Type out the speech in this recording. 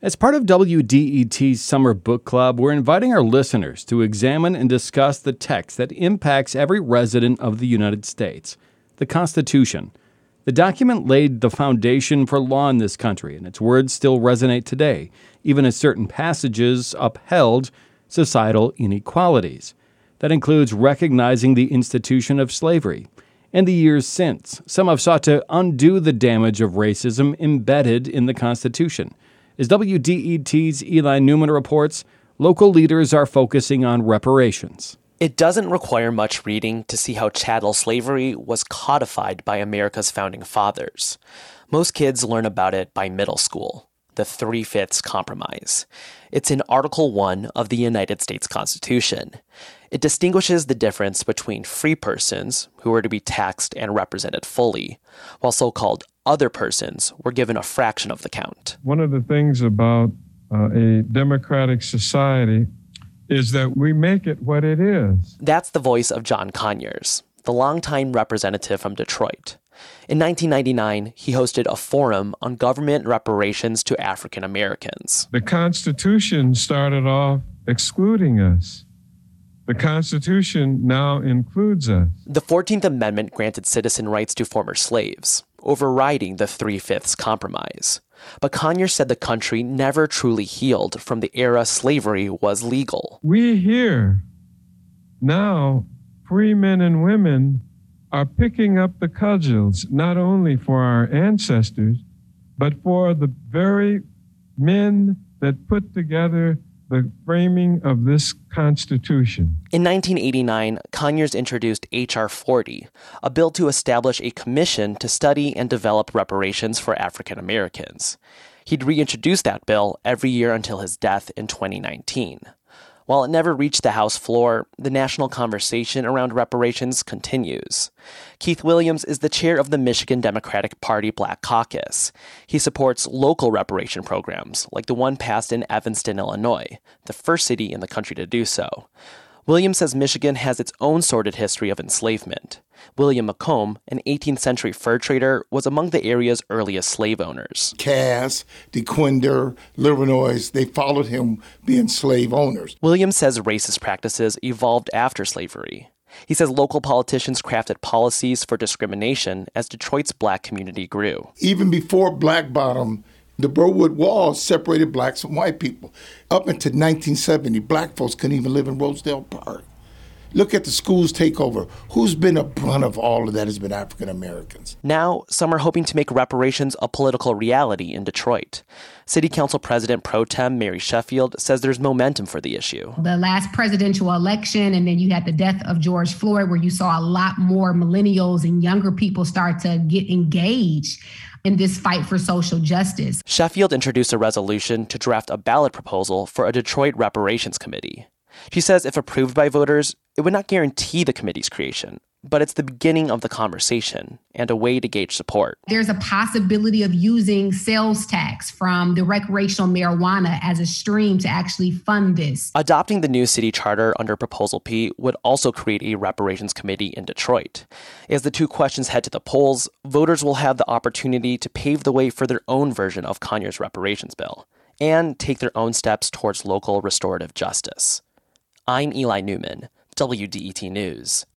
As part of WDET's Summer Book Club, we're inviting our listeners to examine and discuss the text that impacts every resident of the United States the Constitution. The document laid the foundation for law in this country, and its words still resonate today, even as certain passages upheld societal inequalities. That includes recognizing the institution of slavery. In the years since, some have sought to undo the damage of racism embedded in the Constitution. As WDET's Eli Newman reports, local leaders are focusing on reparations. It doesn't require much reading to see how chattel slavery was codified by America's founding fathers. Most kids learn about it by middle school, the Three Fifths Compromise. It's in Article 1 of the United States Constitution. It distinguishes the difference between free persons, who were to be taxed and represented fully, while so called other persons were given a fraction of the count. One of the things about uh, a democratic society is that we make it what it is. That's the voice of John Conyers, the longtime representative from Detroit. In 1999, he hosted a forum on government reparations to African Americans. The Constitution started off excluding us. The Constitution now includes us. The 14th Amendment granted citizen rights to former slaves, overriding the Three Fifths Compromise. But Conyers said the country never truly healed from the era slavery was legal. We here, now, free men and women, are picking up the cudgels not only for our ancestors, but for the very men that put together the framing of this Constitution. In 1989, Conyers introduced H.R. 40, a bill to establish a commission to study and develop reparations for African Americans. He'd reintroduce that bill every year until his death in 2019. While it never reached the House floor, the national conversation around reparations continues. Keith Williams is the chair of the Michigan Democratic Party Black Caucus. He supports local reparation programs, like the one passed in Evanston, Illinois, the first city in the country to do so. Williams says Michigan has its own sordid history of enslavement. William Macomb, an 18th century fur trader, was among the area's earliest slave owners. Cass, Dequindre, Livernois, they followed him being slave owners. William says racist practices evolved after slavery. He says local politicians crafted policies for discrimination as Detroit's black community grew. Even before Black Bottom, the Birwood Wall separated blacks from white people. Up until 1970, black folks couldn't even live in Rosedale Park. Look at the schools takeover. Who's been a brunt of all of that has been African Americans. Now, some are hoping to make reparations a political reality in Detroit. City Council President Pro Tem Mary Sheffield says there's momentum for the issue. The last presidential election, and then you had the death of George Floyd, where you saw a lot more millennials and younger people start to get engaged in this fight for social justice. Sheffield introduced a resolution to draft a ballot proposal for a Detroit reparations committee. She says if approved by voters, it would not guarantee the committee's creation, but it's the beginning of the conversation and a way to gauge support. There's a possibility of using sales tax from the recreational marijuana as a stream to actually fund this. Adopting the new city charter under Proposal P would also create a reparations committee in Detroit. As the two questions head to the polls, voters will have the opportunity to pave the way for their own version of Conyers' reparations bill and take their own steps towards local restorative justice. I'm Eli Newman, WDET News.